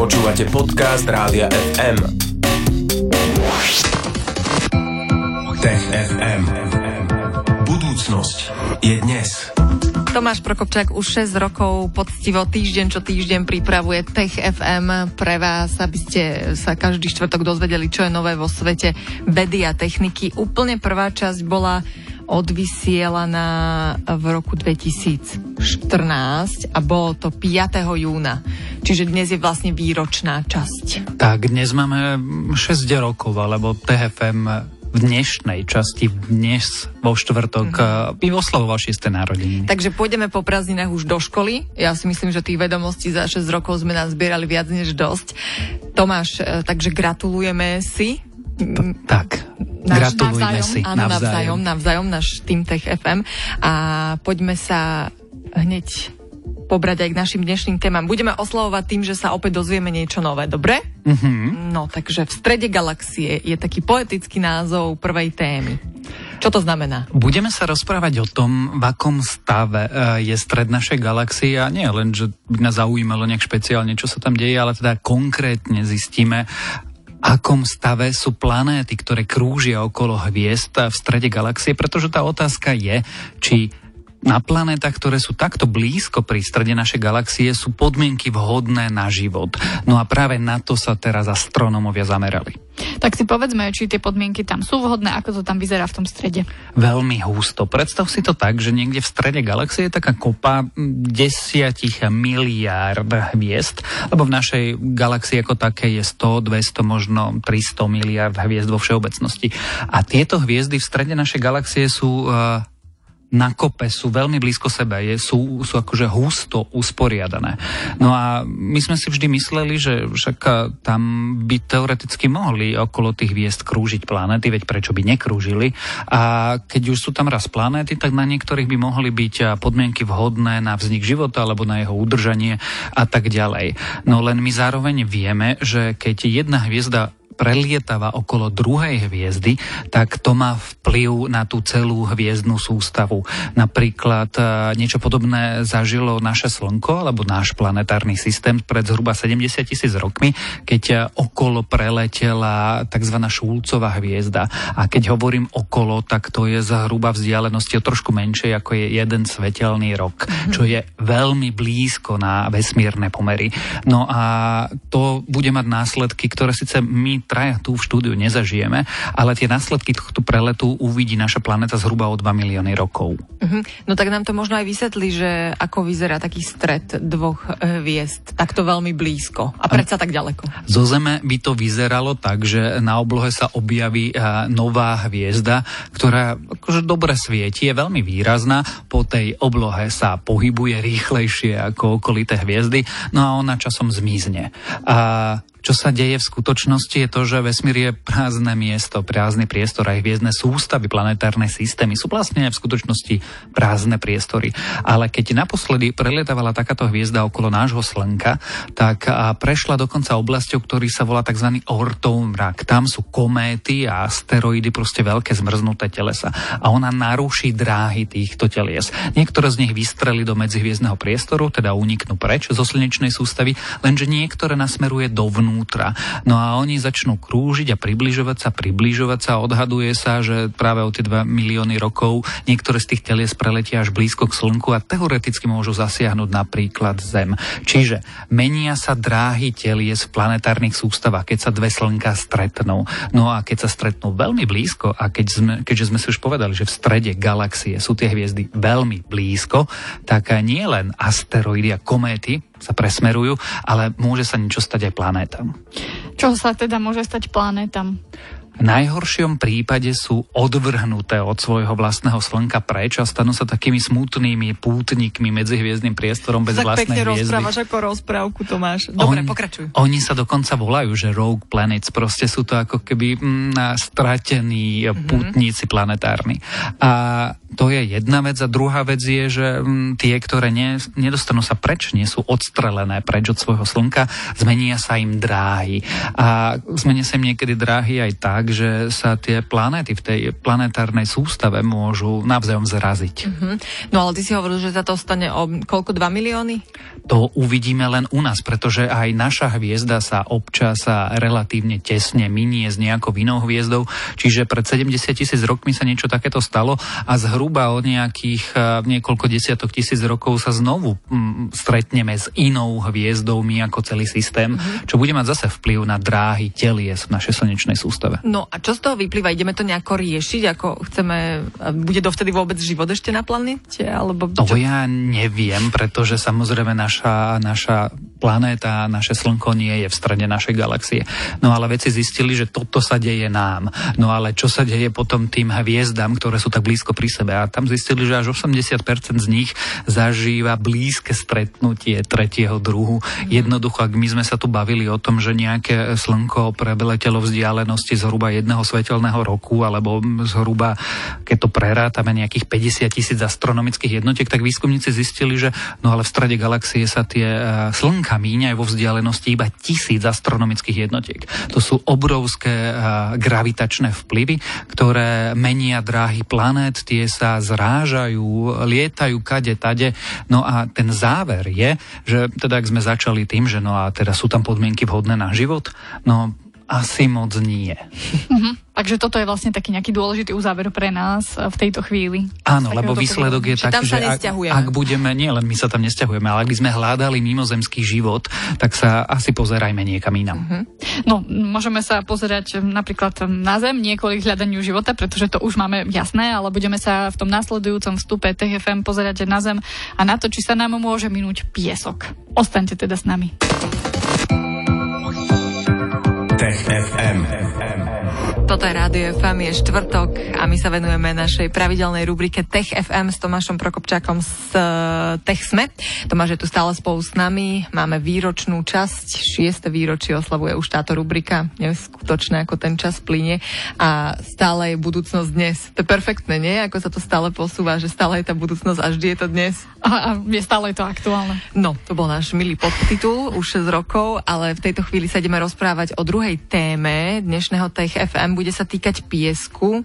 Počúvate podcast Rádia FM. Tech FM. Budúcnosť je dnes. Tomáš Prokopčák už 6 rokov poctivo týždeň čo týždeň pripravuje Tech FM pre vás, aby ste sa každý štvrtok dozvedeli, čo je nové vo svete vedy a techniky. Úplne prvá časť bola odvysielaná v roku 2014 a bolo to 5. júna. Čiže dnes je vlastne výročná časť. Tak, dnes máme 6 rokov, alebo TFM v dnešnej časti, dnes vo štvrtok, mm-hmm. by oslavoval 6. narodeniny. Takže pôjdeme po prázdninách už do školy. Ja si myslím, že tých vedomostí za 6 rokov sme nás zbierali viac než dosť. Tomáš, e, takže gratulujeme si. T- tak, Naš, gratulujeme navzájom, si. Áno, navzájom, navzájom, náš Team Tech FM. A poďme sa hneď pobrať aj k našim dnešným témam. Budeme oslavovať tým, že sa opäť dozvieme niečo nové, dobre? Mm-hmm. No, takže v strede galaxie je taký poetický názov prvej témy. Čo to znamená? Budeme sa rozprávať o tom, v akom stave e, je stred našej galaxie a nie len, že by nás zaujímalo nejak špeciálne, čo sa tam deje, ale teda konkrétne zistíme, akom stave sú planéty, ktoré krúžia okolo hviezd v strede galaxie, pretože tá otázka je, či na planetách, ktoré sú takto blízko pri strede našej galaxie, sú podmienky vhodné na život. No a práve na to sa teraz astronomovia zamerali. Tak si povedzme, či tie podmienky tam sú vhodné, ako to tam vyzerá v tom strede. Veľmi husto. Predstav si to tak, že niekde v strede galaxie je taká kopa desiatich miliárd hviezd, lebo v našej galaxii ako také je 100, 200, možno 300 miliárd hviezd vo všeobecnosti. A tieto hviezdy v strede našej galaxie sú uh, na kope sú veľmi blízko sebe, je, sú, sú akože husto usporiadané. No a my sme si vždy mysleli, že však tam by teoreticky mohli okolo tých hviezd krúžiť planéty, veď prečo by nekrúžili. A keď už sú tam raz planéty, tak na niektorých by mohli byť podmienky vhodné na vznik života alebo na jeho udržanie a tak ďalej. No len my zároveň vieme, že keď jedna hviezda prelietava okolo druhej hviezdy, tak to má vplyv na tú celú hviezdnu sústavu. Napríklad e, niečo podobné zažilo naše Slnko alebo náš planetárny systém pred zhruba 70 tisíc rokmi, keď e, okolo preletela tzv. Šulcová hviezda. A keď hovorím okolo, tak to je zhruba vzdialenosti o trošku menšej ako je jeden svetelný rok, mm-hmm. čo je veľmi blízko na vesmírne pomery. No a to bude mať následky, ktoré síce my traja tu v štúdiu nezažijeme, ale tie následky tohto preletu uvidí naša planéta zhruba o 2 milióny rokov. Uh-huh. No tak nám to možno aj vysvetlí, že ako vyzerá taký stred dvoch eh, hviezd, takto veľmi blízko a predsa tak ďaleko. Zo Zeme by to vyzeralo tak, že na oblohe sa objaví eh, nová hviezda, ktorá akože dobre svieti, je veľmi výrazná, po tej oblohe sa pohybuje rýchlejšie ako okolité hviezdy, no a ona časom zmizne. A čo sa deje v skutočnosti je to, že vesmír je prázdne miesto, prázdny priestor, aj hviezdne sústavy, planetárne systémy sú vlastne v skutočnosti prázdne priestory. Ale keď naposledy prelietávala takáto hviezda okolo nášho Slnka, tak prešla dokonca oblasťou, ktorý sa volá tzv. ortov mrak. Tam sú kométy a asteroidy, proste veľké zmrznuté telesa. A ona naruší dráhy týchto telies. Niektoré z nich vystreli do medzihviezdneho priestoru, teda uniknú preč zo slnečnej sústavy, lenže niektoré nasmeruje dovnú vnútra. No a oni začnú krúžiť a približovať sa, približovať sa. Odhaduje sa, že práve o tie 2 milióny rokov niektoré z tých telies preletia až blízko k Slnku a teoreticky môžu zasiahnuť napríklad Zem. Čiže menia sa dráhy telies v planetárnych sústavách, keď sa dve Slnka stretnú. No a keď sa stretnú veľmi blízko a keď sme, keďže sme si už povedali, že v strede galaxie sú tie hviezdy veľmi blízko, tak nie len asteroidy a kométy sa presmerujú, ale môže sa niečo stať aj planétam. Čo sa teda môže stať planétam? v najhoršom prípade sú odvrhnuté od svojho vlastného slnka preč a stanú sa takými smutnými pútnikmi medzi hviezdnym priestorom bez tak vlastnej pekne hviezdy. rozprávaš ako rozprávku, Tomáš. Dobre, oni, pokračuj. Oni sa dokonca volajú, že Rogue Planets, proste sú to ako keby mm, stratení mm-hmm. pútnici planetárni. A to je jedna vec a druhá vec je, že mm, tie, ktoré ne, nedostanú sa preč, nie sú odstrelené preč od svojho slnka, zmenia sa im dráhy. A zmenia sa im niekedy dráhy aj tak, že sa tie planéty v tej planetárnej sústave môžu navzájom zraziť. Uh-huh. No ale ty si hovoril, že sa to stane o koľko, 2 milióny? To uvidíme len u nás, pretože aj naša hviezda sa občas sa relatívne tesne minie s nejakou inou hviezdou, čiže pred 70 tisíc rokmi sa niečo takéto stalo a zhruba o nejakých e, niekoľko desiatok tisíc rokov sa znovu m, stretneme s inou hviezdou my ako celý systém, uh-huh. čo bude mať zase vplyv na dráhy telies v našej slnečnej sústave. No a čo z toho vyplýva? Ideme to nejako riešiť? Ako chceme, bude dovtedy vôbec život ešte na planete? Alebo čo? To ja neviem, pretože samozrejme naša, naša planéta, naše slnko nie je v strede našej galaxie. No ale veci zistili, že toto sa deje nám. No ale čo sa deje potom tým hviezdam, ktoré sú tak blízko pri sebe? A tam zistili, že až 80% z nich zažíva blízke stretnutie tretieho druhu. Jednoducho, ak my sme sa tu bavili o tom, že nejaké slnko prebeletelo vzdialenosti zhruba jedného svetelného roku, alebo zhruba, keď to prerátame, nejakých 50 tisíc astronomických jednotiek, tak výskumníci zistili, že no ale v strede galaxie sa tie e, slnka míňajú vo vzdialenosti iba tisíc astronomických jednotiek. To sú obrovské e, gravitačné vplyvy, ktoré menia dráhy planét, tie sa zrážajú, lietajú kade tade. No a ten záver je, že teda ak sme začali tým, že no a teda sú tam podmienky vhodné na život, no asi moc nie. Uh-huh. Takže toto je vlastne taký nejaký dôležitý uzáver pre nás v tejto chvíli. Áno, lebo výsledok je taký, že ak, ak budeme, nie len my sa tam nesťahujeme, ale ak by sme hľadali mimozemský život, tak sa asi pozerajme niekam inam. Uh-huh. No, môžeme sa pozerať napríklad na Zem, nie kvôli hľadaniu života, pretože to už máme jasné, ale budeme sa v tom následujúcom vstupe TFM pozerať na Zem a na to, či sa nám môže minúť piesok. Ostaňte teda s nami. Tech FM. Toto je Rádio FM, je štvrtok a my sa venujeme našej pravidelnej rubrike Tech FM s Tomášom Prokopčákom z uh, Tech Sme. Tomáš je tu stále spolu s nami, máme výročnú časť, šieste výročie oslavuje už táto rubrika, neskutočné ako ten čas plynie a stále je budúcnosť dnes. To je perfektné, nie? Ako sa to stále posúva, že stále je tá budúcnosť a vždy je to dnes. A, a je stále to aktuálne. No, to bol náš milý podtitul, už 6 rokov, ale v tejto chvíli sa ideme rozprávať o druhej téme dnešného Tech FM bude sa týkať piesku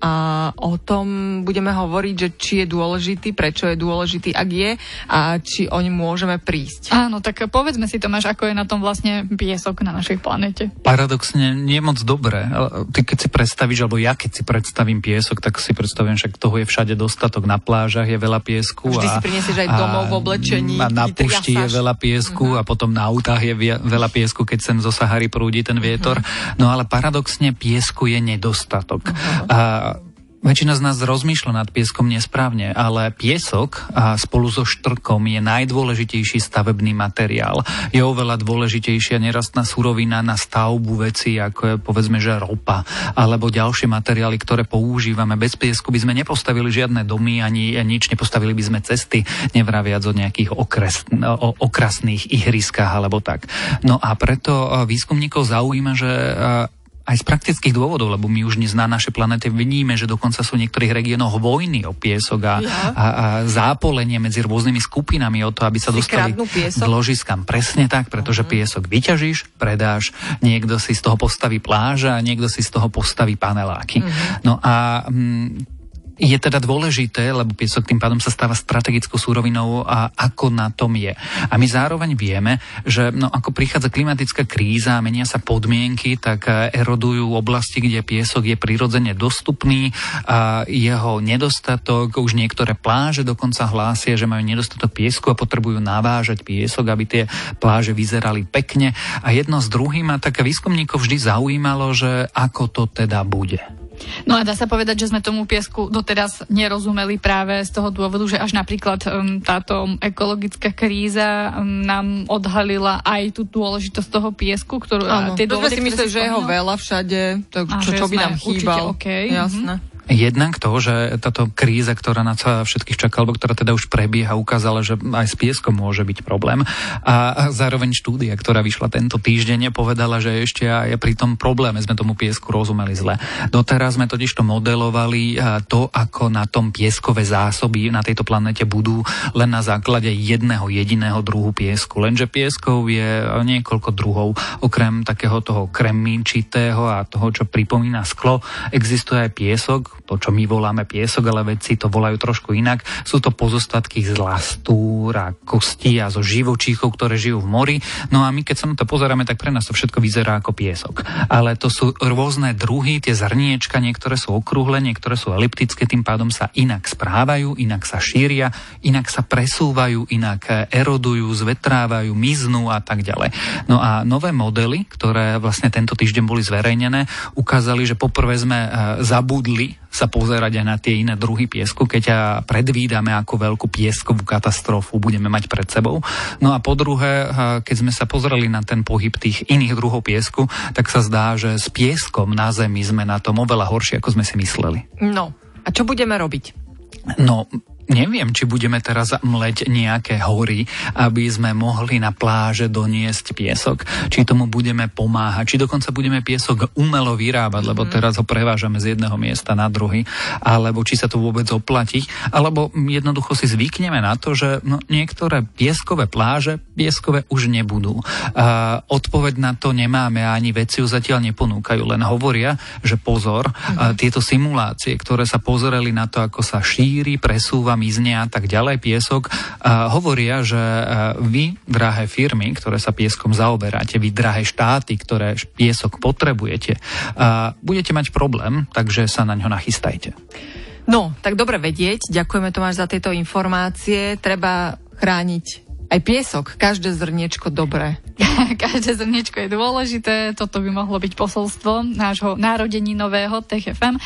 a o tom budeme hovoriť, že či je dôležitý, prečo je dôležitý, ak je a či oň môžeme prísť. Áno, tak povedzme si Tomáš, ako je na tom vlastne piesok na našej planete. Paradoxne nie moc dobré. Ty keď si predstavíš, alebo ja keď si predstavím piesok, tak si predstavím, že toho je všade dostatok. Na plážach je veľa piesku. Vždy a, si prinesieš aj domov v oblečení. A na pušti je veľa piesku uh-huh. a potom na autách je veľa piesku, keď sem zo Sahary prúdi ten vietor. Uh-huh. No ale paradoxne piesku je nedostatok. Uh-huh. A Väčšina z nás rozmýšľa nad pieskom nesprávne, ale piesok a spolu so štrkom je najdôležitejší stavebný materiál. Je oveľa dôležitejšia nerastná surovina na stavbu veci, ako je povedzme, že ropa, alebo ďalšie materiály, ktoré používame. Bez piesku by sme nepostavili žiadne domy, ani nič, nepostavili by sme cesty, nevraviac o nejakých okres, o okrasných ihriskách alebo tak. No a preto výskumníkov zaujíma, že aj z praktických dôvodov, lebo my už dnes na našej planete vidíme, že dokonca sú v niektorých regiónoch vojny o piesok a, ja. a, a zápolenie medzi rôznymi skupinami o to, aby sa si dostali k ložiskám. Presne tak, pretože uh-huh. piesok vyťažíš, predáš, niekto si z toho postaví pláža a niekto si z toho postaví paneláky. Uh-huh. No a mm, je teda dôležité, lebo piesok tým pádom sa stáva strategickou súrovinou a ako na tom je. A my zároveň vieme, že no, ako prichádza klimatická kríza a menia sa podmienky, tak eh, erodujú oblasti, kde piesok je prirodzene dostupný a jeho nedostatok, už niektoré pláže dokonca hlásia, že majú nedostatok piesku a potrebujú navážať piesok, aby tie pláže vyzerali pekne. A jedno s druhým a tak výskumníkov vždy zaujímalo, že ako to teda bude. No a dá sa povedať, že sme tomu piesku doteraz nerozumeli práve z toho dôvodu, že až napríklad um, táto ekologická kríza um, nám odhalila aj tú dôležitosť toho piesku, ktorú... Áno, tie dôvody, si mysleli, že je ho veľa všade, to, čo, čo by nám chýbal. Okay. Jasné. Mm-hmm. Jednak to, že táto kríza, ktorá na všetkých čaká, alebo ktorá teda už prebieha, ukázala, že aj s pieskom môže byť problém. A zároveň štúdia, ktorá vyšla tento týždeň, povedala, že ešte aj pri tom probléme sme tomu piesku rozumeli zle. Doteraz sme totiž to modelovali to, ako na tom pieskové zásoby na tejto planete budú len na základe jedného jediného druhu piesku. Lenže pieskov je niekoľko druhov. Okrem takého toho kremínčitého a toho, čo pripomína sklo, existuje aj piesok, to, čo my voláme piesok, ale vedci to volajú trošku inak. Sú to pozostatky z lastúr a kostí a zo živočíchov, ktoré žijú v mori. No a my, keď sa na to pozeráme, tak pre nás to všetko vyzerá ako piesok. Ale to sú rôzne druhy, tie zrniečka, niektoré sú okrúhle, niektoré sú eliptické, tým pádom sa inak správajú, inak sa šíria, inak sa presúvajú, inak erodujú, zvetrávajú, miznú a tak ďalej. No a nové modely, ktoré vlastne tento týždeň boli zverejnené, ukázali, že poprvé sme e, zabudli sa pozerať aj na tie iné druhy piesku, keď predvídame, ako veľkú pieskovú katastrofu budeme mať pred sebou. No a po druhé, keď sme sa pozreli na ten pohyb tých iných druhov piesku, tak sa zdá, že s pieskom na Zemi sme na tom oveľa horšie, ako sme si mysleli. No, a čo budeme robiť? No, Neviem, či budeme teraz mleť nejaké hory, aby sme mohli na pláže doniesť piesok, či tomu budeme pomáhať, či dokonca budeme piesok umelo vyrábať, lebo mhm. teraz ho prevážame z jedného miesta na druhý, alebo či sa to vôbec oplatí, alebo jednoducho si zvykneme na to, že no, niektoré pieskové pláže pieskové už nebudú. A odpoveď na to nemáme a ani veci ju zatiaľ neponúkajú, len hovoria, že pozor, mm. tieto simulácie, ktoré sa pozreli na to, ako sa šíri, presúva mizne a tak ďalej piesok, hovoria, že vy, drahé firmy, ktoré sa pieskom zaoberáte, vy, drahé štáty, ktoré piesok potrebujete, budete mať problém, takže sa na ňo nachystajte. No, tak dobre vedieť. Ďakujeme Tomáš za tieto informácie. Treba chrániť aj piesok, každé zrniečko dobré. každé zrniečko je dôležité, toto by mohlo byť posolstvo nášho narodení nového TFM.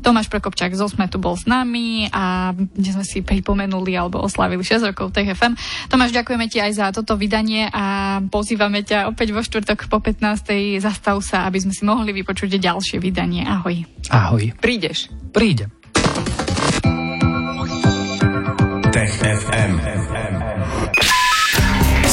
Tomáš Prokopčák z Osme tu bol s nami a dnes sme si pripomenuli alebo oslavili 6 rokov TFM. Tomáš, ďakujeme ti aj za toto vydanie a pozývame ťa opäť vo štvrtok po 15. zastav sa, aby sme si mohli vypočuť ďalšie vydanie. Ahoj. Ahoj. Prídeš? Prídem. Tech FM